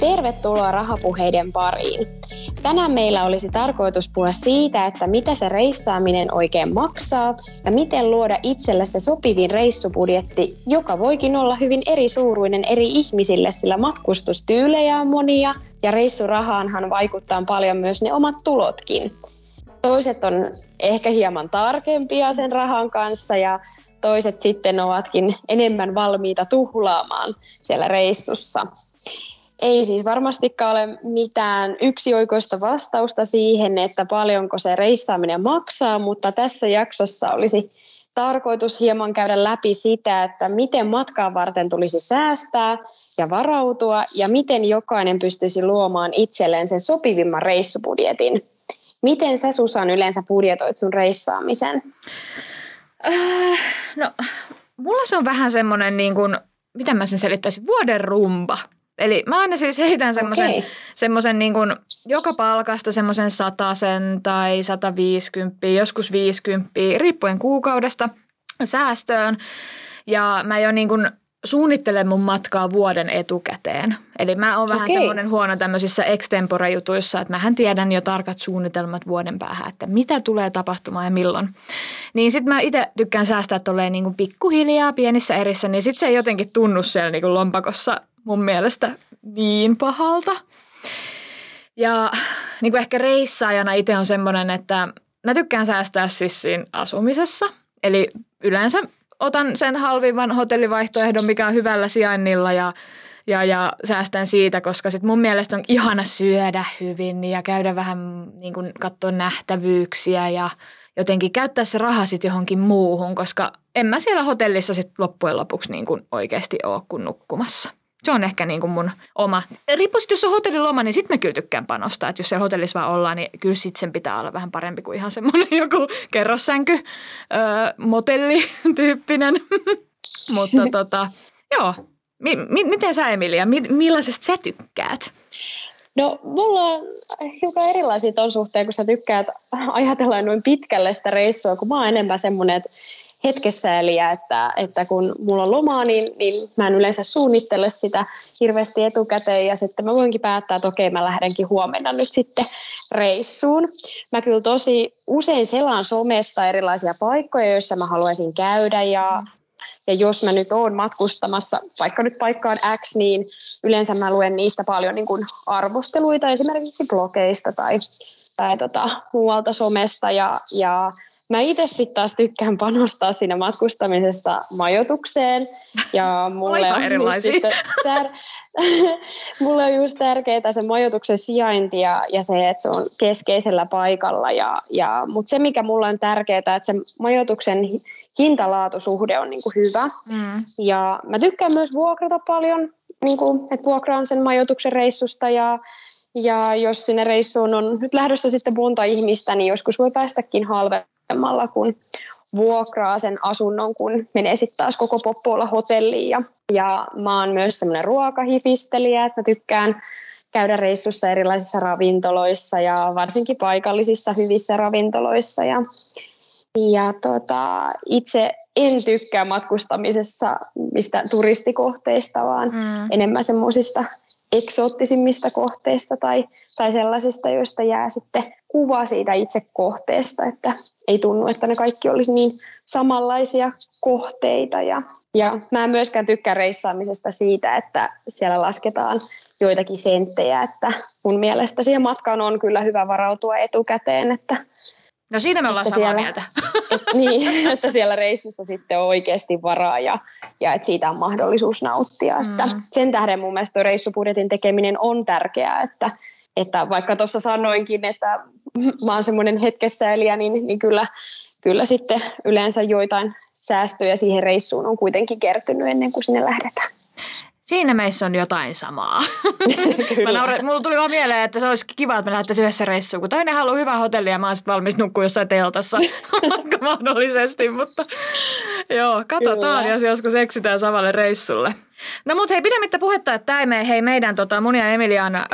Tervetuloa rahapuheiden pariin. Tänään meillä olisi tarkoitus puhua siitä, että mitä se reissaaminen oikein maksaa ja miten luoda itselle se sopivin reissubudjetti, joka voikin olla hyvin eri suuruinen eri ihmisille, sillä matkustustyylejä on monia ja reissurahaanhan vaikuttaa paljon myös ne omat tulotkin. Toiset on ehkä hieman tarkempia sen rahan kanssa ja toiset sitten ovatkin enemmän valmiita tuhlaamaan siellä reissussa. Ei siis varmastikaan ole mitään yksioikoista vastausta siihen, että paljonko se reissaaminen maksaa, mutta tässä jaksossa olisi tarkoitus hieman käydä läpi sitä, että miten matkaa varten tulisi säästää ja varautua ja miten jokainen pystyisi luomaan itselleen sen sopivimman reissubudjetin. Miten sä Susan yleensä budjetoit sun reissaamisen? Äh, no, mulla se on vähän semmoinen niin kuin, miten mä sen selittäisin, vuoden rumba. Eli mä aina siis heitän semmoisen, okay. niin kuin joka palkasta semmoisen sen tai 150, joskus 50, riippuen kuukaudesta säästöön. Ja mä jo niin kuin suunnittelen mun matkaa vuoden etukäteen. Eli mä oon vähän okay. semmoinen huono tämmöisissä extempore-jutuissa, että mähän tiedän jo tarkat suunnitelmat vuoden päähän, että mitä tulee tapahtumaan ja milloin. Niin sit mä itse tykkään säästää tolleen niin kuin pikkuhiljaa pienissä erissä, niin sit se ei jotenkin tunnu siellä niin kuin lompakossa mun mielestä niin pahalta. Ja niin kuin ehkä reissaajana itse on semmoinen, että mä tykkään säästää siis siinä asumisessa. Eli yleensä otan sen halvimman hotellivaihtoehdon, mikä on hyvällä sijainnilla ja, ja, ja säästän siitä, koska sit mun mielestä on ihana syödä hyvin ja käydä vähän niin kuin katsoa nähtävyyksiä ja jotenkin käyttää se raha sitten johonkin muuhun, koska en mä siellä hotellissa sitten loppujen lopuksi niin kuin oikeasti ole kuin nukkumassa. Se on ehkä niin kuin mun oma. Riippuu jos on hotelliloma, niin sitten mä kyllä tykkään panostaa. Että jos siellä hotellissa vaan ollaan, niin kyllä sitten sen pitää olla vähän parempi kuin ihan semmoinen joku kerrossänky, öö, motellityyppinen. Mutta tota, joo. Mi- mi- miten sä Emilia, mi- millaisesta sä tykkäät? No mulla on hiukan erilaisia ton suhteen, kun sä tykkäät ajatella noin pitkälle sitä reissua, kun mä oon enemmän semmoinen, että hetkessä eli että, että kun mulla on lomaa, niin, niin mä en yleensä suunnittele sitä hirveästi etukäteen ja sitten mä voinkin päättää, että okei mä lähdenkin huomenna nyt sitten reissuun. Mä kyllä tosi usein selaan somesta erilaisia paikkoja, joissa mä haluaisin käydä ja ja jos mä nyt oon matkustamassa vaikka nyt paikkaan X, niin yleensä mä luen niistä paljon niin kuin arvosteluita esimerkiksi blogeista tai, tai tota, muualta somesta ja, ja Mä itse sitten taas tykkään panostaa siinä matkustamisesta majoitukseen. Ja mulle on. Sitten tär- mulle on just tärkeää se majoituksen sijainti ja, ja se, että se on keskeisellä paikalla. Ja, ja, Mutta se, mikä mulle on tärkeää, että se majoituksen hintalaatusuhde on niinku hyvä. Mm. Ja mä tykkään myös vuokrata paljon, niinku, että vuokraan sen majoituksen reissusta ja ja jos sinne reissuun on nyt lähdössä sitten monta ihmistä, niin joskus voi päästäkin halvemmalla, kun vuokraa sen asunnon, kun menee sitten taas koko poppuolla hotelliin. Ja, ja mä oon myös semmoinen ruokahifistelijä, että mä tykkään käydä reissussa erilaisissa ravintoloissa ja varsinkin paikallisissa hyvissä ravintoloissa. Ja, ja tota, itse en tykkää matkustamisessa mistä turistikohteista, vaan mm. enemmän semmoisista eksoottisimmista kohteista tai, tai sellaisista, joista jää sitten kuva siitä itse kohteesta, että ei tunnu, että ne kaikki olisi niin samanlaisia kohteita. Ja, ja mä en myöskään tykkää reissaamisesta siitä, että siellä lasketaan joitakin senttejä, että mun mielestä siihen matkaan on kyllä hyvä varautua etukäteen, että No siinä me ollaan samaa siellä, mieltä. Et, niin, että siellä reissussa sitten on oikeasti varaa ja, ja että siitä on mahdollisuus nauttia. Mm. Että sen tähden mun mielestä reissupudjetin tekeminen on tärkeää, että, että vaikka tuossa sanoinkin, että mä oon semmoinen hetkessä eli niin, niin kyllä, kyllä sitten yleensä joitain säästöjä siihen reissuun on kuitenkin kertynyt ennen kuin sinne lähdetään. Siinä meissä on jotain samaa. mä naurin, mulla tuli vaan mieleen, että se olisi kiva, että me lähdettäisiin yhdessä reissuun, kun toinen haluaa hyvää hotellia ja mä oon sitten valmis nukkua jossain teltassa mahdollisesti, mutta joo, katsotaan, Kyllä. jos joskus eksitään samalle reissulle. No mutta hei, pidemmittä puhetta, että tämä ei hei, meidän tota, mun ja Emilian ö, ö,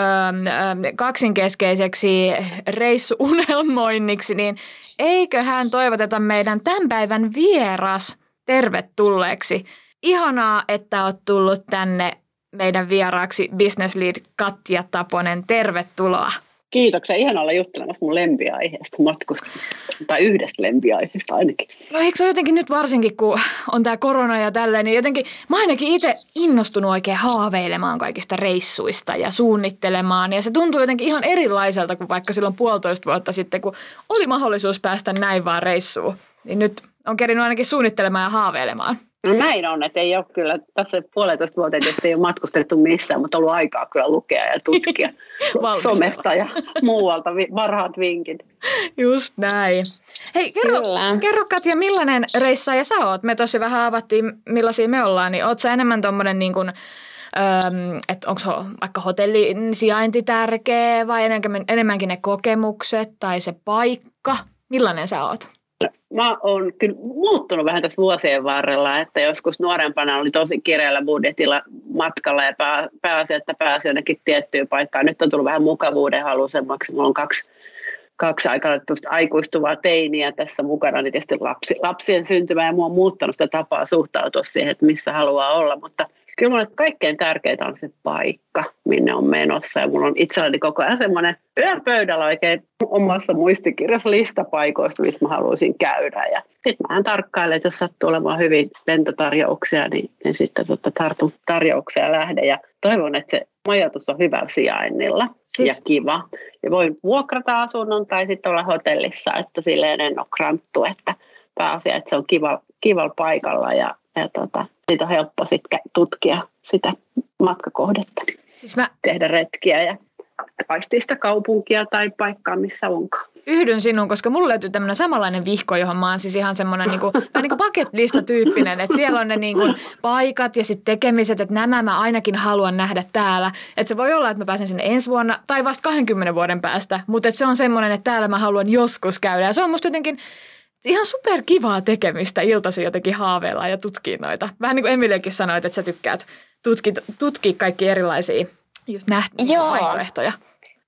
kaksinkeskeiseksi reissuunelmoinniksi, niin eiköhän toivoteta meidän tämän päivän vieras tervetulleeksi. Ihanaa, että oot tullut tänne meidän vieraaksi Business Lead Katja Taponen. Tervetuloa. Kiitoksia. Ihan olla juttelemassa mun lempiaiheesta matkustamisesta. Tai yhdestä lempiaiheesta ainakin. No eikö se ole jotenkin nyt varsinkin, kun on tämä korona ja tälleen, niin jotenkin mä ainakin itse innostunut oikein haaveilemaan kaikista reissuista ja suunnittelemaan. Ja se tuntuu jotenkin ihan erilaiselta kuin vaikka silloin puolitoista vuotta sitten, kun oli mahdollisuus päästä näin vaan reissuun. Niin nyt on kerinyt ainakin suunnittelemaan ja haaveilemaan. No näin on, että ei ole kyllä, tässä puolitoista vuotta tietysti ei ole matkustettu missään, mutta on ollut aikaa kyllä lukea ja tutkia somesta ja muualta varhaat vinkit. Just näin. Hei, kerro, kerro Katja, millainen reissaaja sä oot? Me tosi vähän avattiin, millaisia me ollaan, niin oot sä enemmän tommonen niin kuin, että onko vaikka hotellin sijainti tärkeä vai enemmänkin ne kokemukset tai se paikka? Millainen sä oot? Mä oon kyllä muuttunut vähän tässä vuosien varrella, että joskus nuorempana oli tosi kireällä budjetilla matkalla ja pää, pääasia, että pääsi jonnekin tiettyyn paikkaan. Nyt on tullut vähän mukavuuden halusemmaksi. Mulla on kaksi, kaksi aikuistuvaa teiniä tässä mukana, niin tietysti lapsi, lapsien syntymä ja mua on muuttanut sitä tapaa suhtautua siihen, että missä haluaa olla, mutta kyllä mulle kaikkein tärkeintä on se paikka, minne on menossa. Ja mulla on itselläni koko ajan semmoinen yöpöydällä oikein omassa muistikirjassa lista paikoista, missä mä haluaisin käydä. Ja sitten mä tarkkailen, että jos sattuu olemaan hyvin lentotarjouksia, niin, niin sitten tota tartun tarjouksia ja lähden. Ja toivon, että se majoitus on hyvällä sijainnilla siis... ja kiva. Ja voin vuokrata asunnon tai sitten olla hotellissa, että silleen en ole kranttu, että pääasia, että se on kiva, kivalla paikalla ja, ja tota, siitä on helppo sitten tutkia sitä matkakohdetta. Siis mä... Tehdä retkiä ja paistia sitä kaupunkia tai paikkaa, missä onkaan. Yhdyn sinuun, koska mulla löytyy tämmöinen samanlainen vihko, johon mä oon siis ihan semmoinen niinku, niinku bucket lista tyyppinen, että siellä on ne niinku paikat ja sitten tekemiset, että nämä mä ainakin haluan nähdä täällä. Että se voi olla, että mä pääsen sinne ensi vuonna tai vasta 20 vuoden päästä, mutta se on semmoinen, että täällä mä haluan joskus käydä. Ja se on musta jotenkin ihan super kivaa tekemistä iltasi jotenkin haaveilla ja tutkii noita. Vähän niin kuin Emiliakin sanoit, että sä tykkäät tutkia, tutkia kaikki erilaisia just nähtyjä Joo. vaihtoehtoja.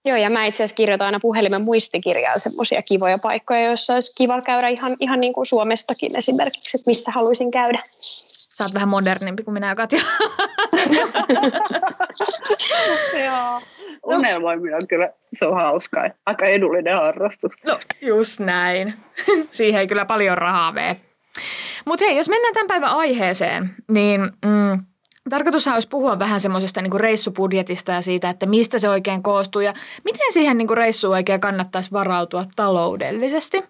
Joo, ja mä itse asiassa kirjoitan aina puhelimen muistikirjaa semmoisia kivoja paikkoja, joissa olisi kiva käydä ihan, ihan niin kuin Suomestakin esimerkiksi, että missä haluaisin käydä. Sä oot vähän modernimpi kuin minä ja Katja. Joo. Unelmoiminen on kyllä, se on hauskaa. Aika edullinen harrastus. No, just näin. Siihen ei kyllä paljon rahaa mene. Mutta hei, jos mennään tämän päivän aiheeseen, niin mm, tarkoitushan olisi puhua vähän semmoisesta niin reissubudjetista ja siitä, että mistä se oikein koostuu ja miten siihen niin reissuun oikein kannattaisi varautua taloudellisesti.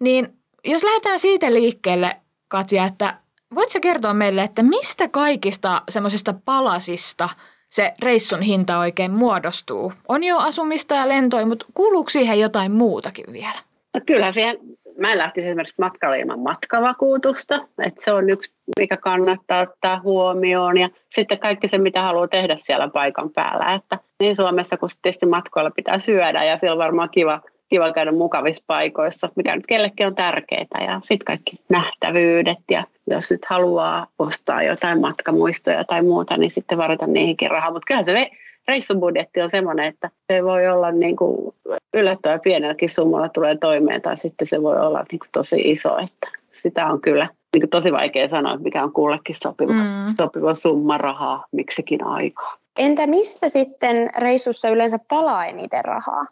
Niin jos lähdetään siitä liikkeelle, Katja, että voitko kertoa meille, että mistä kaikista semmoisista palasista – se reissun hinta oikein muodostuu? On jo asumista ja lentoja, mutta kuuluuko siihen jotain muutakin vielä? No kyllä siihen, mä en lähtisi esimerkiksi matkalle ilman matkavakuutusta, että se on yksi, mikä kannattaa ottaa huomioon ja sitten kaikki se, mitä haluaa tehdä siellä paikan päällä, että niin Suomessa kuin tietysti matkoilla pitää syödä ja siellä on varmaan kiva kiva käydä mukavissa paikoissa, mikä nyt kellekin on tärkeää. Ja sitten kaikki nähtävyydet ja jos nyt haluaa ostaa jotain matkamuistoja tai muuta, niin sitten varata niihinkin rahaa. Mutta kyllä se reissubudjetti on semmoinen, että se voi olla niin kuin yllättävän pienelläkin summalla tulee toimeen tai sitten se voi olla niin kuin tosi iso, että sitä on kyllä niin kuin tosi vaikea sanoa, mikä on kullekin sopiva, mm. sopiva summa rahaa miksikin aikaa. Entä missä sitten reissussa yleensä palaa eniten rahaa?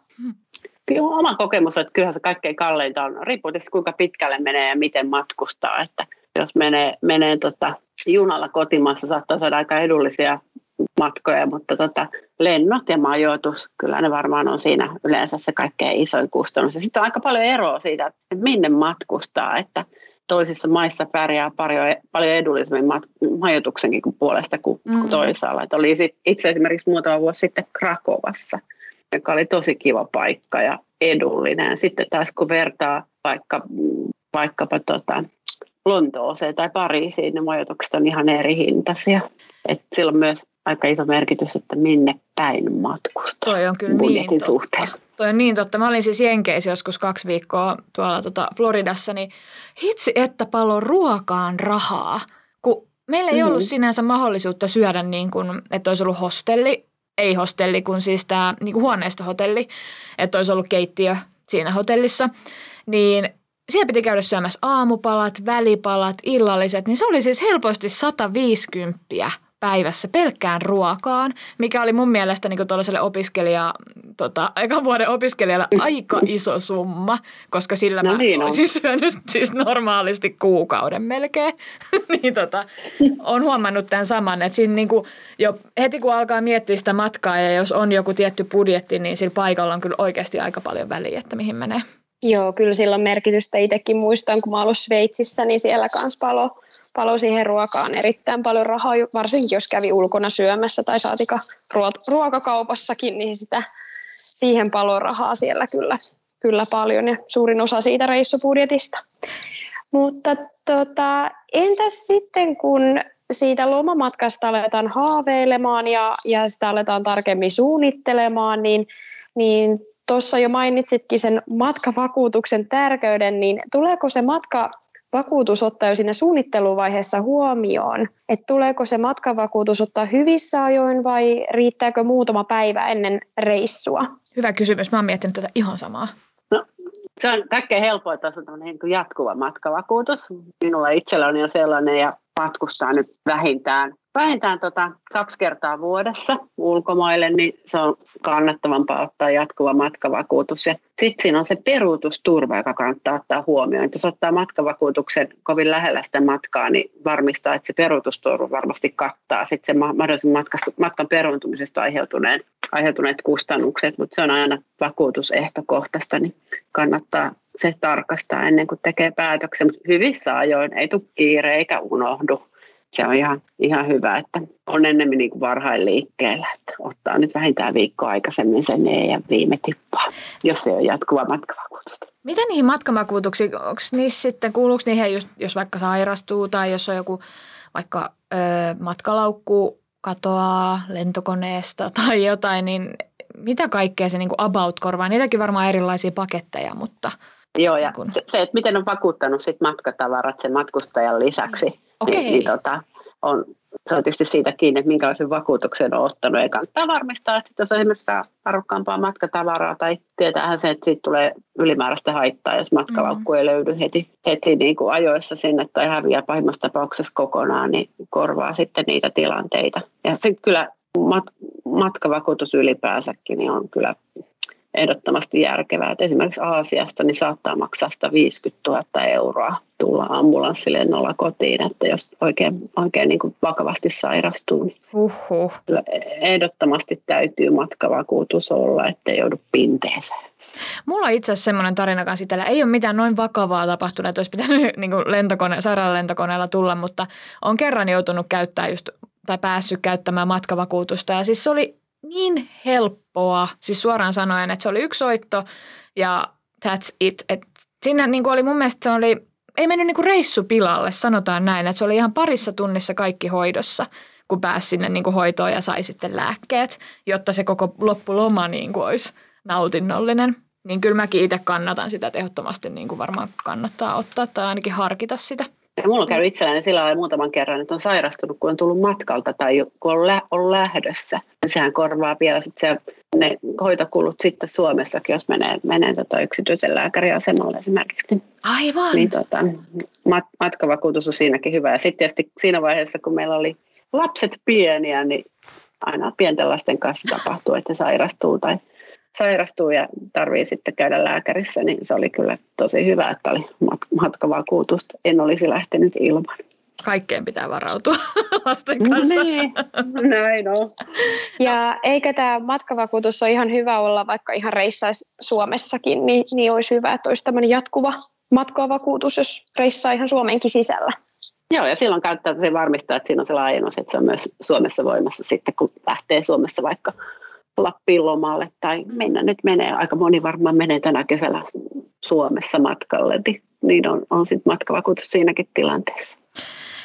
Kyllä oma kokemus on, että kyllähän se kaikkein kalleinta on, riippuu tietysti kuinka pitkälle menee ja miten matkustaa, että jos menee, menee tota, junalla kotimaassa, saattaa saada aika edullisia matkoja, mutta tota, lennot ja majoitus, kyllä ne varmaan on siinä yleensä se kaikkein isoin kustannus. Ja sitten on aika paljon eroa siitä, että minne matkustaa, että toisissa maissa pärjää paljon, paljon edullisemmin majoituksenkin kuin puolesta kuin, mm. toisaalla. Että oli itse esimerkiksi muutama vuosi sitten Krakovassa – joka oli tosi kiva paikka ja edullinen. Sitten taas kun vertaa vaikka, vaikkapa tota, Lontooseen tai Pariisiin, ne majoitukset on ihan eri hintaisia. Et silloin myös aika iso merkitys, että minne päin matkustaa Toi on kyllä niin totta. suhteen. Toi on niin totta. Mä olin siis Jenkeissä joskus kaksi viikkoa tuolla tota Floridassa, niin hitsi, että paljon ruokaan rahaa. Kun meillä ei mm-hmm. ollut sinänsä mahdollisuutta syödä niin kuin, että olisi ollut hostelli, ei hostelli, kun siis tämä niin kuin huoneistohotelli, että olisi ollut keittiö siinä hotellissa, niin siellä piti käydä syömässä aamupalat, välipalat, illalliset, niin se oli siis helposti 150 päivässä pelkkään ruokaan, mikä oli mun mielestä niin tuollaiselle opiskelija, tota, ekan vuoden opiskelijalle aika iso summa, koska sillä no mä niin olisin syönyt siis normaalisti kuukauden melkein. niin tota, on huomannut tämän saman, että siinä niin kuin jo heti kun alkaa miettiä sitä matkaa ja jos on joku tietty budjetti, niin sillä paikalla on kyllä oikeasti aika paljon väliä, että mihin menee. Joo, kyllä sillä on merkitystä. Itsekin muistan, kun mä ollut Sveitsissä, niin siellä kanssa palo palo siihen ruokaan erittäin paljon rahaa, varsinkin jos kävi ulkona syömässä tai saatika ruokakaupassakin, niin sitä, siihen palo rahaa siellä kyllä, kyllä paljon ja suurin osa siitä reissupudjetista. Mutta tota, entäs sitten, kun siitä lomamatkasta aletaan haaveilemaan ja, ja sitä aletaan tarkemmin suunnittelemaan, niin, niin tuossa jo mainitsitkin sen matkavakuutuksen tärkeyden, niin tuleeko se matka vakuutus ottaa jo siinä suunnitteluvaiheessa huomioon, että tuleeko se matkavakuutus ottaa hyvissä ajoin vai riittääkö muutama päivä ennen reissua? Hyvä kysymys. Mä oon miettinyt tätä ihan samaa. No, se on kaikkein helpointa, se on niin jatkuva matkavakuutus. Minulla itsellä on jo sellainen ja matkustaa nyt vähintään vähintään tota kaksi kertaa vuodessa ulkomaille, niin se on kannattavampaa ottaa jatkuva matkavakuutus. Ja sitten siinä on se peruutusturva, joka kannattaa ottaa huomioon. Jos ottaa matkavakuutuksen kovin lähellä sitä matkaa, niin varmistaa, että se peruutusturva varmasti kattaa sitten se mahdollisen matkan peruuntumisesta aiheutuneen, aiheutuneet kustannukset, mutta se on aina vakuutusehtokohtaista, niin kannattaa se tarkastaa ennen kuin tekee päätöksen. Mutta hyvissä ajoin ei tule kiire eikä unohdu se on ihan, ihan hyvä, että on ennemmin niin kuin varhain liikkeellä, että ottaa nyt vähintään viikko aikaisemmin sen e ja viime tippaa, jos se on jatkuva matkavakuutusta. Miten niihin matkavakuutuksiin, onko niissä sitten, kuuluuko niihin, just, jos vaikka sairastuu tai jos on joku vaikka ö, matkalaukku katoaa lentokoneesta tai jotain, niin mitä kaikkea se niin about korvaa? Niitäkin varmaan erilaisia paketteja, mutta... Joo, ja niin kun... se, se, että miten on vakuuttanut sit matkatavarat sen matkustajan lisäksi, mm Okay. Niin, niin tota, on, se on tietysti siitä kiinni, että minkälaisen vakuutuksen on ottanut. Ja kannattaa varmistaa, että jos on esimerkiksi arvokkaampaa matkatavaraa tai tietäähän se, että siitä tulee ylimääräistä haittaa, jos matkalaukku mm-hmm. ei löydy heti, heti niin kuin ajoissa sinne tai häviää pahimmassa tapauksessa kokonaan, niin korvaa sitten niitä tilanteita. Ja sitten kyllä mat- matkavakuutus ylipäänsäkin niin on kyllä ehdottomasti järkevää. Et esimerkiksi Aasiasta niin saattaa maksaa 150 000 euroa tulla ambulanssilennolla kotiin, että jos oikein, oikein niin kuin vakavasti sairastuu, niin Uhuh. ehdottomasti täytyy matkavakuutus olla, ettei joudu pinteeseen. Mulla on itse asiassa semmoinen tarina kanssa itsellä. Ei ole mitään noin vakavaa tapahtunut, että olisi pitänyt niin kuin lentokone, sairaalalentokoneella tulla, mutta on kerran joutunut käyttää just, tai päässyt käyttämään matkavakuutusta. Ja siis se oli niin helppoa, siis suoraan sanoen, että se oli yksi soitto ja that's it. Et siinä niin kuin oli mun mielestä se oli, ei mennyt niin kuin reissu pilalle, sanotaan näin, että se oli ihan parissa tunnissa kaikki hoidossa, kun pääsi sinne niin kuin hoitoon ja sai sitten lääkkeet, jotta se koko loppuloma niin kuin olisi nautinnollinen. Niin kyllä mäkin itse kannatan sitä, että ehdottomasti niin kuin varmaan kannattaa ottaa tai ainakin harkita sitä. Ja mulla on käynyt itselläni sillä lailla muutaman kerran, että on sairastunut, kun on tullut matkalta tai kun on, lä- on lähdössä. Ja sehän korvaa vielä sit se, ne hoitokulut sitten Suomessakin, jos menee, menee tota yksityisen lääkäriasemalle esimerkiksi. Aivan. Niin tota, mat- matkavakuutus on siinäkin hyvä. Ja sitten tietysti siinä vaiheessa, kun meillä oli lapset pieniä, niin aina pienten lasten kanssa tapahtuu, että sairastuu tai sairastuu ja tarvii sitten käydä lääkärissä, niin se oli kyllä tosi hyvä, että oli matkavakuutusta. En olisi lähtenyt ilman. Kaikkeen pitää varautua lasten no kanssa. No niin, näin on. Ja eikö tämä matkavakuutus ole ihan hyvä olla, vaikka ihan reissaisi Suomessakin, niin, niin olisi hyvä, että olisi tämmöinen jatkuva matkavakuutus, jos reissaa ihan Suomenkin sisällä. Joo, ja silloin kannattaa varmistaa, että siinä on se laajennus, että se on myös Suomessa voimassa sitten, kun lähtee Suomessa vaikka Lappiin lomalle tai minne nyt menee. Aika moni varmaan menee tänä kesällä Suomessa matkalle, niin, niin on, on sitten matkavakuutus siinäkin tilanteessa.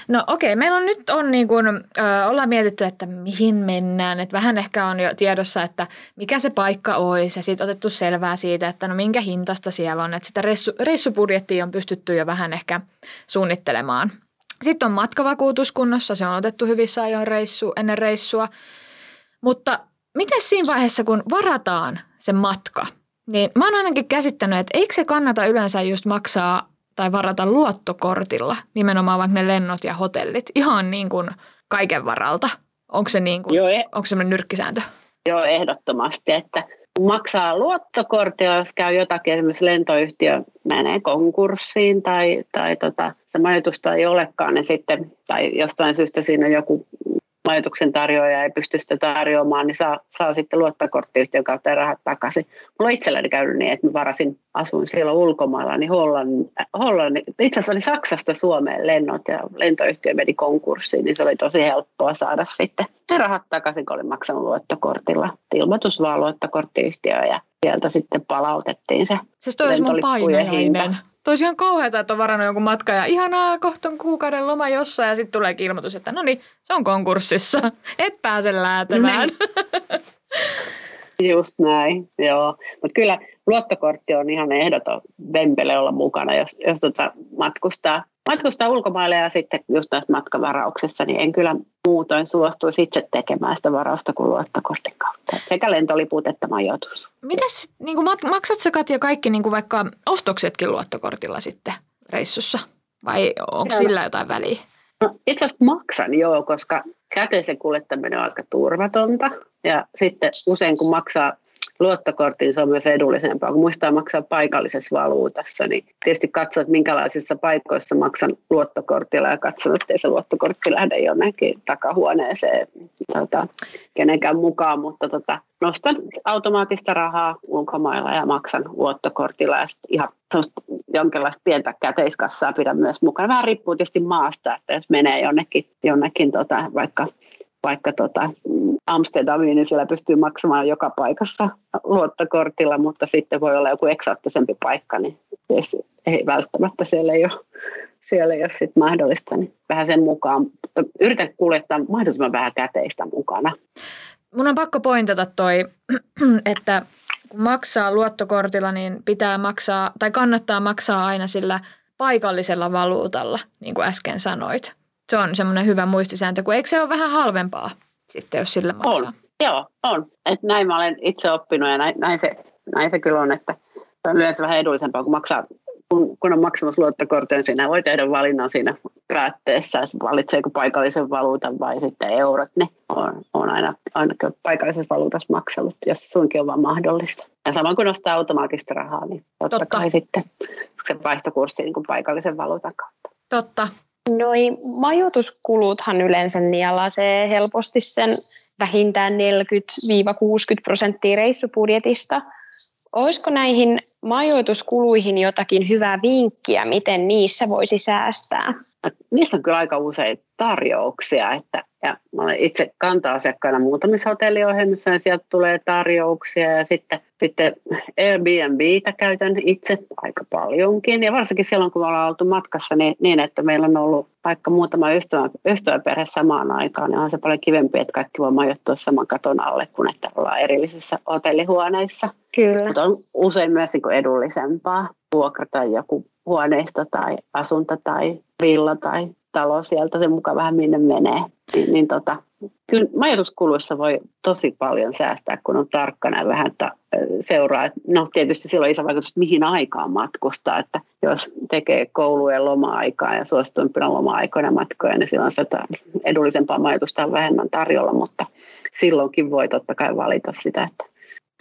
No okei, okay. meillä on nyt on niin kuin, ö, ollaan mietitty, että mihin mennään. Että vähän ehkä on jo tiedossa, että mikä se paikka olisi ja sitten otettu selvää siitä, että no minkä hintasta siellä on. Että sitä reissu, reissubudjettia on pystytty jo vähän ehkä suunnittelemaan. Sitten on matkavakuutus kunnossa, se on otettu hyvissä ajoin reissu, ennen reissua. Mutta miten siinä vaiheessa, kun varataan se matka, niin mä oon ainakin käsittänyt, että eikö se kannata yleensä just maksaa tai varata luottokortilla, nimenomaan vaikka ne lennot ja hotellit, ihan niin kuin kaiken varalta. Onko se, niin kuin, Joo, e- onko se nyrkkisääntö? Joo, ehdottomasti, että maksaa luottokortilla, jos käy jotakin, esimerkiksi lentoyhtiö menee konkurssiin tai, tai tota, se majoitusta ei olekaan, niin sitten, tai jostain syystä siinä on joku majoituksen tarjoaja ei pysty sitä tarjoamaan, niin saa, saa sitten luottokorttiyhtiön kautta rahat takaisin. Mulla on itselläni käynyt niin, että mä varasin, asuin siellä ulkomailla, niin Hollannin, Hollannin itse asiassa oli Saksasta Suomeen lennot ja lentoyhtiö meni konkurssiin, niin se oli tosi helppoa saada sitten ne rahat takaisin, kun olin maksanut luottokortilla. Ilmoitus vaan luottokorttiyhtiöön ja sieltä sitten palautettiin se Siis toi olisi mun painajainen. Toisi ihan kauheata, että on varannut jonkun matka ja ihanaa, kohta on kuukauden loma jossain ja sitten tulee ilmoitus, että no niin, se on konkurssissa, et pääse läätämään. Niin. Just näin, joo. Mutta kyllä luottokortti on ihan ehdoton vempele olla mukana, jos, jos tota matkustaa matkustaa ulkomaille ja sitten just näissä matkavarauksissa, niin en kyllä muutoin suostuisi itse tekemään sitä varausta kuin luottokortin kautta. Sekä lentoliput että majoitus. Mitäs, niin kuin maksat sä Katja kaikki niin kuin vaikka ostoksetkin luottokortilla sitten reissussa? Vai onko sillä jotain väliä? No, itse asiassa maksan joo, koska käteisen kuljettaminen on aika turvatonta. Ja sitten usein kun maksaa luottokorttiin se on myös edullisempaa. Kun muistaa maksaa paikallisessa valuutassa, niin tietysti katsoo, että minkälaisissa paikoissa maksan luottokortilla ja katson, että ei se luottokortti lähde jonnekin takahuoneeseen tota, kenenkään mukaan, mutta tota, nostan automaattista rahaa ulkomailla ja maksan luottokortilla ja ihan jonkinlaista pientä käteiskassaa pidän myös mukana. Vähän riippuu tietysti maasta, että jos menee jonnekin, jonnekin tota, vaikka vaikka tota Amsterdamiin, niin siellä pystyy maksamaan joka paikassa luottokortilla, mutta sitten voi olla joku eksoottisempi paikka, niin ei välttämättä siellä ei ole, siellä ei ole sit mahdollista, niin vähän sen mukaan. Yritän kuljettaa mahdollisimman vähän käteistä mukana. Mun on pakko pointata toi, että kun maksaa luottokortilla, niin pitää maksaa, tai kannattaa maksaa aina sillä paikallisella valuutalla, niin kuin äsken sanoit. Se on semmoinen hyvä muistisääntö, kun eikö se ole vähän halvempaa sitten, jos sillä maksaa? On, joo, on. Et näin mä olen itse oppinut ja näin, näin, se, näin se kyllä on, että se on yleensä vähän edullisempaa, kun maksaa kun, kun on maksamassa luottokortin, siinä voi tehdä valinnan siinä päätteessä, että valitseeko paikallisen valuutan vai sitten eurot, niin on, on aina, aina paikallisessa valuutassa maksellut, jos suinkin on vaan mahdollista. Ja samoin kun nostaa automaattista rahaa, niin totta, totta. kai sitten se vaihtokurssi niin kuin paikallisen valuutan kautta. Totta. Noi majoituskuluthan yleensä nielasee helposti sen vähintään 40-60 prosenttia reissupudjetista. Olisiko näihin majoituskuluihin jotakin hyvää vinkkiä, miten niissä voisi säästää? Niissä on kyllä aika usein tarjouksia, että ja mä olen itse kanta-asiakkaana muutamissa hotelliohjelmissa ja sieltä tulee tarjouksia ja sitten, sitten Airbnbtä käytän itse aika paljonkin ja varsinkin silloin kun me ollaan oltu matkassa niin, niin että meillä on ollut vaikka muutama ystävä, ystäväperhe samaan aikaan, niin on se paljon kivempi, että kaikki voi majoittua saman katon alle, kun että ollaan erillisissä hotellihuoneissa. Kyllä. Mutta on usein myös niin edullisempaa vuokrata joku huoneisto tai asunto tai villa tai talo sieltä sen mukaan vähän minne menee. Niin, niin tota, kyllä majoituskuluissa voi tosi paljon säästää, kun on tarkkana vähän että seuraa. No tietysti silloin iso vaikutus, mihin aikaan matkustaa. Että jos tekee koulujen loma-aikaa ja suosituimpina loma-aikoina matkoja, niin silloin sitä edullisempaa majoitusta on vähemmän tarjolla, mutta silloinkin voi totta kai valita sitä, että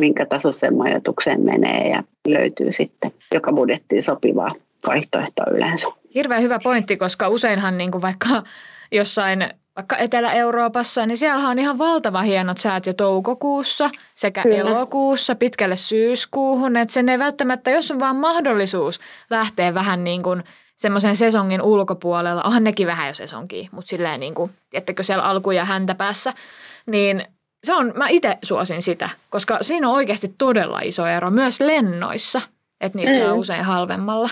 minkä tasoiseen majoitukseen menee ja löytyy sitten joka budjettiin sopivaa vaihtoehtoa yleensä. Hirveän hyvä pointti, koska useinhan niin kuin vaikka jossain vaikka Etelä-Euroopassa, niin siellä on ihan valtava hienot säät jo toukokuussa sekä Kyllä. elokuussa pitkälle syyskuuhun. Että sen ei välttämättä, jos on vaan mahdollisuus lähteä vähän niin kuin semmoisen sesongin ulkopuolella, onhan nekin vähän jo sesonkin, mutta silleen niin kuin, tiettäkö siellä alku- ja häntä päässä, niin se on, mä itse suosin sitä, koska siinä on oikeasti todella iso ero myös lennoissa, että niitä mm. saa usein halvemmalla.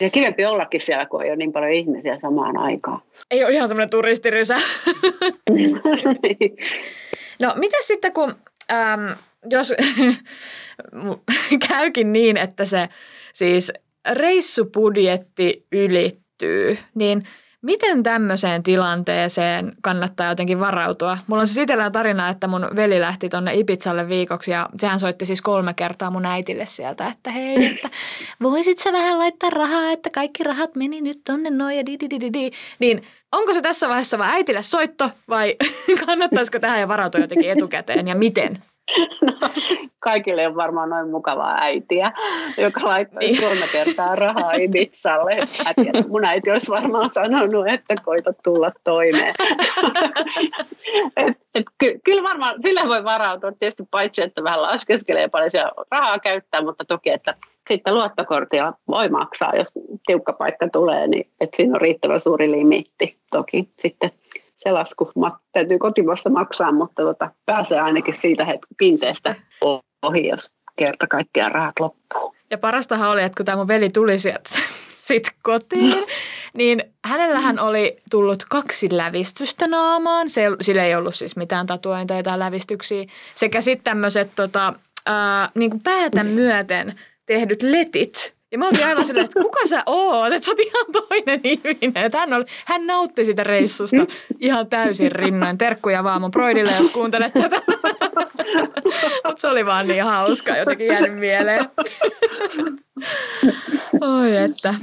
Ja kivempi ollakin siellä, kun ei ole niin paljon ihmisiä samaan aikaan. Ei ole ihan semmoinen turistirysä. no, mitä sitten kun, äm, jos käykin niin, että se siis reissupudjetti ylittyy, niin – Miten tämmöiseen tilanteeseen kannattaa jotenkin varautua? Mulla on siis itsellään tarina, että mun veli lähti tonne Ibizalle viikoksi ja sehän soitti siis kolme kertaa mun äitille sieltä, että hei, että voisit sä vähän laittaa rahaa, että kaikki rahat meni nyt tonne noin ja di, di, di, di, di. Niin onko se tässä vaiheessa vaan äitille soitto vai kannattaisiko tähän ja varautua jotenkin etukäteen ja miten? No, kaikille on varmaan noin mukavaa äitiä, joka laittaa niin. kolme kertaa rahaa Ibizalle. mun äiti olisi varmaan sanonut, että koita tulla toimeen. et, et, ky, kyllä varmaan, sillä voi varautua tietysti paitsi, että vähän laskeskelee paljon rahaa käyttää, mutta toki, että sitten luottokortilla voi maksaa, jos tiukka paikka tulee, niin että siinä on riittävän suuri limitti toki sitten se lasku täytyy kotimasta maksaa, mutta tota, pääsee ainakin siitä hetki pinteestä ohi, jos kerta kaikkiaan rahat loppuu. Ja parastahan oli, että kun tämä mun veli tuli sieltä sit kotiin, niin hänellähän oli tullut kaksi lävistystä naamaan. Se, sillä ei ollut siis mitään tatuointeja tai lävistyksiä. Sekä sitten tämmöiset tota, niin päätä myöten tehdyt letit, ja mä olin aivan silleen, että kuka sä oot, että sä oot ihan toinen ihminen. Että hän, oli, hän nautti sitä reissusta ihan täysin rinnoin. Terkkuja vaan mun broidille, jos kuuntelet tätä. Mutta se oli vaan niin hauska, jotenkin jäänyt mieleen. Oi että.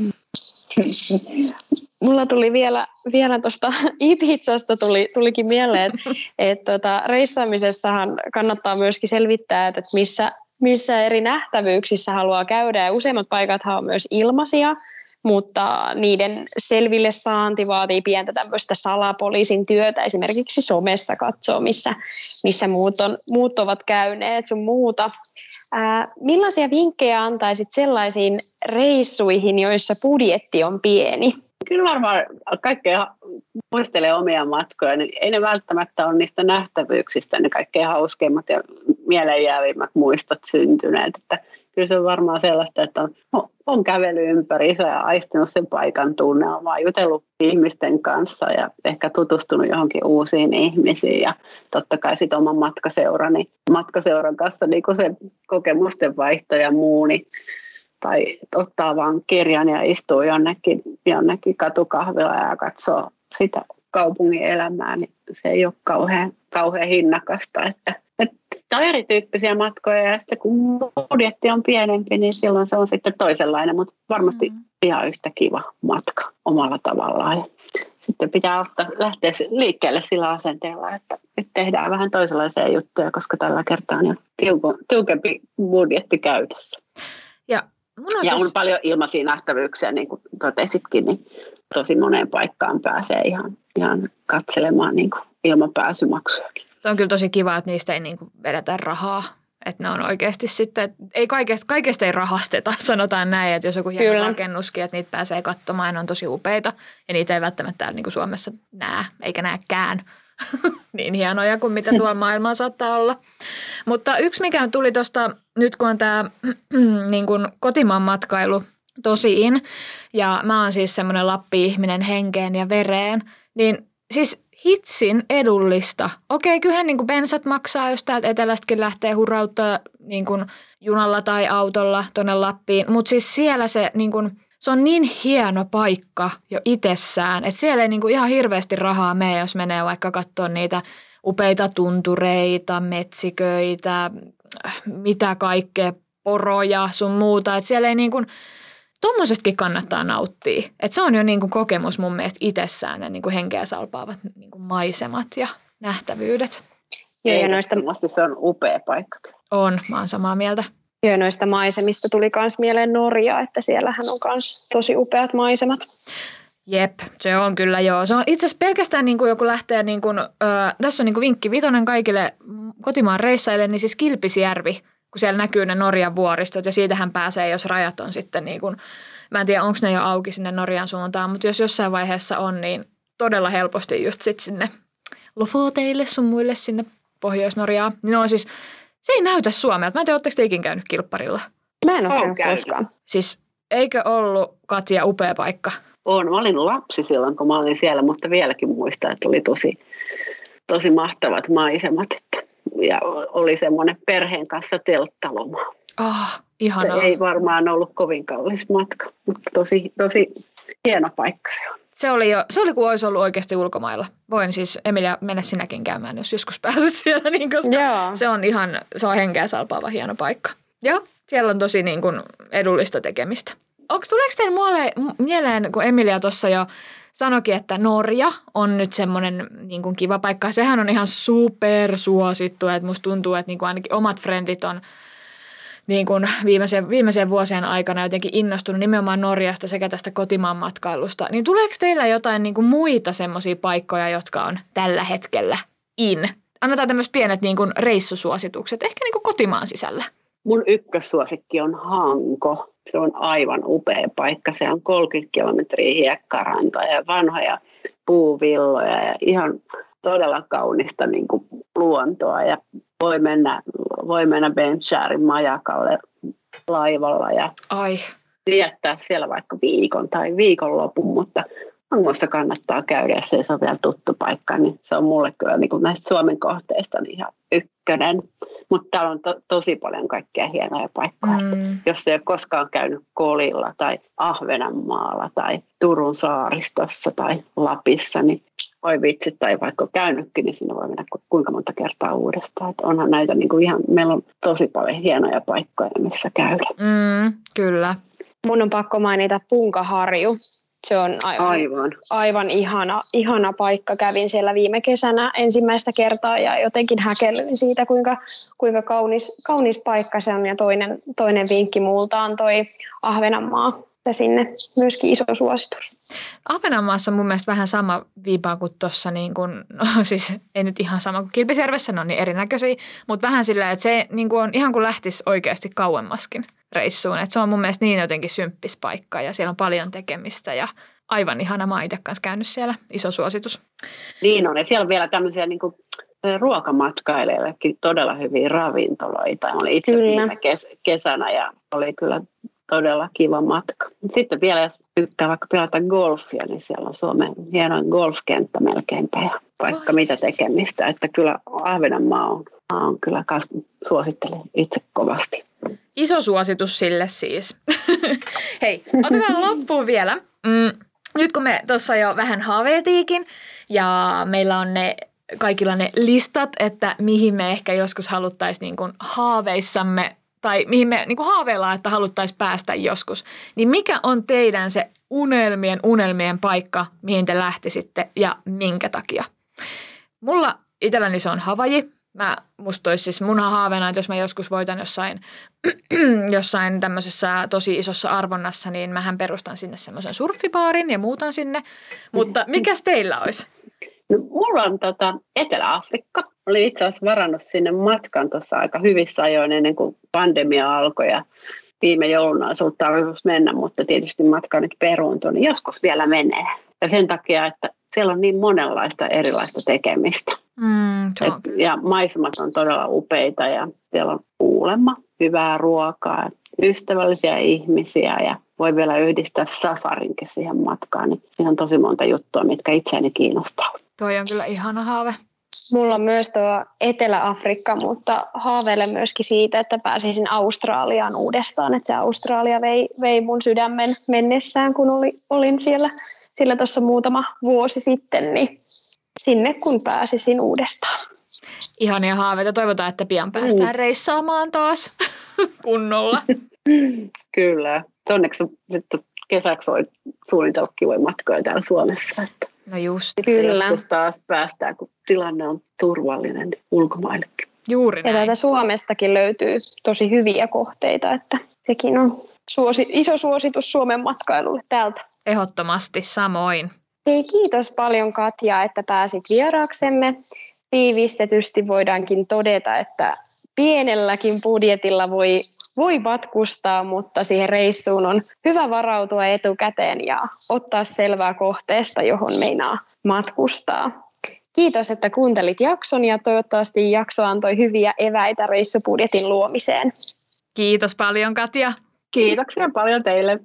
Mulla tuli vielä, vielä tuosta Ibizasta tuli, tulikin mieleen, että et tota, reissaamisessahan kannattaa myöskin selvittää, että missä missä eri nähtävyyksissä haluaa käydä. Ja useimmat paikathan on myös ilmaisia, mutta niiden selville saanti vaatii pientä tämmöistä salapoliisin työtä, esimerkiksi somessa katsoo, missä, missä muut, on, muut ovat käyneet sun muuta. Ää, millaisia vinkkejä antaisit sellaisiin reissuihin, joissa budjetti on pieni? Kyllä varmaan kaikkea muistelee omia matkoja, niin ei ne välttämättä ole niistä nähtävyyksistä ne kaikkein hauskeimmat ja mielenjäävimmät muistot syntyneet. Että kyllä se on varmaan sellaista, että on, on kävely ympäriinsä ja aistinut sen paikan tunnelmaa, jutellut ihmisten kanssa ja ehkä tutustunut johonkin uusiin ihmisiin ja totta kai sitten oman matkaseurani, matkaseuran kanssa niin se kokemusten vaihto ja muu, niin tai ottaa vaan kirjan ja istuu jonnekin, jonnekin katukahvilla ja katsoo sitä kaupungin elämää, niin se ei ole kauhean, kauhean hinnakasta. Että, että on erityyppisiä matkoja ja sitten kun budjetti on pienempi, niin silloin se on sitten toisenlainen, mutta varmasti mm. ihan yhtä kiva matka omalla tavallaan. Ja sitten pitää ottaa, lähteä liikkeelle sillä asenteella, että nyt tehdään vähän toisenlaisia juttuja, koska tällä kertaa on jo tiukempi budjetti käytössä. Ja Mun on ja siis... on paljon ilmaisia nähtävyyksiä, niin kuin totesitkin, niin tosi moneen paikkaan pääsee ihan, ihan katselemaan niin kuin ilman pääsymaksujakin. On kyllä tosi kiva, että niistä ei niin kuin vedetä rahaa. Että ne on oikeasti sitten, ei kaikesta, kaikesta ei rahasteta, sanotaan näin, että jos joku hieno rakennuskin, että niitä pääsee katsomaan, ne on tosi upeita ja niitä ei välttämättä täällä niin kuin Suomessa näe, eikä näekään. niin hienoja kuin mitä tuolla maailmalla saattaa olla. Mutta yksi, mikä tuli tuosta nyt, kun on tämä niin kuin kotimaan matkailu tosiin, ja mä oon siis semmoinen Lappi-ihminen henkeen ja vereen, niin siis hitsin edullista. Okei, kyllähän niin kuin bensat maksaa, jos täältä etelästäkin lähtee hurrauttaa niin kuin junalla tai autolla tuonne Lappiin, mutta siis siellä se niin kuin – se on niin hieno paikka jo itsessään, että siellä ei niinku ihan hirveästi rahaa mene, jos menee vaikka katsoa niitä upeita tuntureita, metsiköitä, mitä kaikkea, poroja sun muuta. Että siellä ei niinku, tuommoisestakin kannattaa nauttia. Että se on jo niinku kokemus mun mielestä itsessään ne niinku henkeä salpaavat niinku maisemat ja nähtävyydet. Joo, ja noista... se on upea paikka. On, mä oon samaa mieltä. Ja noista maisemista tuli myös mieleen Norja, että siellähän on myös tosi upeat maisemat. Jep, se on kyllä joo. Se on itse asiassa pelkästään niin kuin joku lähtee, niin kuin, ö, tässä on niin kuin vinkki vitonen kaikille kotimaan reissaille, niin siis Kilpisjärvi, kun siellä näkyy ne Norjan vuoristot ja siitähän pääsee, jos rajat on sitten niin kuin, mä en tiedä onko ne jo auki sinne Norjan suuntaan, mutta jos jossain vaiheessa on, niin todella helposti just sitten sinne Lofoteille sun muille sinne Pohjois-Norjaan. Niin on siis se ei näytä Suomelta. Mä en tiedä, oletteko te ikin käynyt kilpparilla? Mä en ole käynyt koskaan. Siis eikö ollut Katja upea paikka? On. Mä olin lapsi silloin, kun mä olin siellä, mutta vieläkin muistan, että oli tosi, tosi mahtavat maisemat. Että, ja oli semmoinen perheen kanssa telttaloma. Ah, ihanaa. ei varmaan ollut kovin kallis matka, mutta tosi, tosi hieno paikka se on. Se oli, jo, se oli kuin olisi ollut oikeasti ulkomailla. Voin siis Emilia mennä sinäkin käymään, jos joskus pääset siellä, niin koska Joo. se on ihan, se on henkeä salpaava hieno paikka. Joo, siellä on tosi niin kuin edullista tekemistä. Onko tuleeko teille muole, mieleen, kun Emilia tuossa jo sanoikin, että Norja on nyt semmoinen niin kuin kiva paikka. Sehän on ihan super suosittu, että musta tuntuu, että niin kuin ainakin omat frendit on niin kuin viimeisen, viimeisen vuosien aikana jotenkin innostunut nimenomaan Norjasta sekä tästä kotimaan matkailusta. Niin tuleeko teillä jotain niin kuin muita semmoisia paikkoja, jotka on tällä hetkellä in? Annetaan tämmöiset pienet niin kuin reissusuositukset, ehkä niin kuin kotimaan sisällä. Mun ykkössuosikki on Hanko. Se on aivan upea paikka. Se on 30 kilometriä hiekkarantaa ja vanhoja puuvilloja ja ihan todella kaunista niin kuin luontoa ja voi mennä, voi mennä Benchaarin majakalle laivalla ja Ai. viettää siellä vaikka viikon tai viikonlopun, mutta Hangossa kannattaa käydä, jos ei se ole vielä tuttu paikka, niin se on mulle kyllä niin kuin näistä Suomen kohteista niin ihan ykkönen. Mutta täällä on to, tosi paljon kaikkea hienoja paikkoja. Mm. Jos ei ole koskaan käynyt Kolilla tai Ahvenanmaalla tai Turun saaristossa tai Lapissa, niin oi vitsi, tai vaikka käynytkin, niin sinne voi mennä kuinka monta kertaa uudestaan. Että onhan näitä niin kuin ihan, meillä on tosi paljon hienoja paikkoja, missä käydä. Mm, kyllä. Mun on pakko mainita Punkaharju. Se on aivan, aivan. aivan ihana, ihana paikka. Kävin siellä viime kesänä ensimmäistä kertaa ja jotenkin häkellyin siitä, kuinka, kuinka kaunis, kaunis paikka se on. Ja toinen, toinen vinkki multa on toi Ahvenanmaa että sinne myöskin iso suositus. Ahvenanmaassa on mun mielestä vähän sama viipa kuin tuossa, niin kuin, no siis ei nyt ihan sama kuin Kilpisjärvessä, ne on niin erinäköisiä, mutta vähän sillä, että se niin kuin on ihan kuin lähtisi oikeasti kauemmaskin reissuun. Että se on mun mielestä niin jotenkin symppis paikka ja siellä on paljon tekemistä ja aivan ihana. Mä oon itse kanssa käynyt siellä, iso suositus. Niin on, ja siellä on vielä tämmöisiä niin kuin ruokamatkailijoillekin todella hyviä ravintoloita. Olin itse kyllä. viime kes- kesänä ja oli kyllä todella kiva matka. Sitten vielä, jos tykkää vaikka pelata golfia, niin siellä on Suomen hienoin golfkenttä melkeinpä ja vaikka mitä tekemistä. Että kyllä Ahvenanmaa on, on kyllä kas, suosittelen itse kovasti. Iso suositus sille siis. Hei, otetaan loppuun vielä. Mm, nyt kun me tuossa jo vähän haaveetiikin ja meillä on ne kaikilla ne listat, että mihin me ehkä joskus haluttaisiin niin kuin haaveissamme tai mihin me niin haaveillaan, että haluttaisiin päästä joskus, niin mikä on teidän se unelmien unelmien paikka, mihin te lähtisitte ja minkä takia? Mulla itselläni se on Havaji. Mä, musta olisi siis mun haaveena, että jos mä joskus voitan jossain, jossain tämmöisessä tosi isossa arvonnassa, niin mähän perustan sinne semmoisen surfibaarin ja muutan sinne. Mutta mikäs teillä olisi? No, mulla on tota Etelä-Afrikka. Olin itse asiassa varannut sinne matkan tuossa aika hyvissä ajoin ennen kuin pandemia alkoi ja viime jouluna olisi ollut tarkoitus mennä, mutta tietysti matka nyt peruuntui, niin joskus vielä menee. Ja sen takia, että siellä on niin monenlaista erilaista tekemistä. Mm, Et, ja maisemat on todella upeita ja siellä on kuulemma hyvää ruokaa, ystävällisiä ihmisiä ja voi vielä yhdistää safarinkin siihen matkaan. Niin siinä on tosi monta juttua, mitkä itseäni kiinnostaa. Toi on kyllä ihana haave. Mulla on myös tuo Etelä-Afrikka, mutta haaveilen myöskin siitä, että pääsisin Australiaan uudestaan. Että se Australia vei, vei mun sydämen mennessään, kun oli, olin siellä sillä tuossa muutama vuosi sitten, niin sinne kun pääsisin uudestaan. Ihania haaveita. Toivotaan, että pian päästään mm. reissaamaan taas kunnolla. Kyllä. Onneksi sitten kesäksi voi suunnitella kivoja matkoja täällä Suomessa. Että No just. Kyllä. Joskus taas päästään, kun tilanne on turvallinen ulkomaillekin. Juuri näin. Ja täältä Suomestakin löytyy tosi hyviä kohteita, että sekin on suosi, iso suositus Suomen matkailulle täältä. Ehdottomasti samoin. Hei, kiitos paljon Katja, että pääsit vieraaksemme. Tiivistetysti voidaankin todeta, että pienelläkin budjetilla voi, voi matkustaa, mutta siihen reissuun on hyvä varautua etukäteen ja ottaa selvää kohteesta, johon meinaa matkustaa. Kiitos, että kuuntelit jakson ja toivottavasti jakso antoi hyviä eväitä reissubudjetin luomiseen. Kiitos paljon Katja. Kiitoksia paljon teille.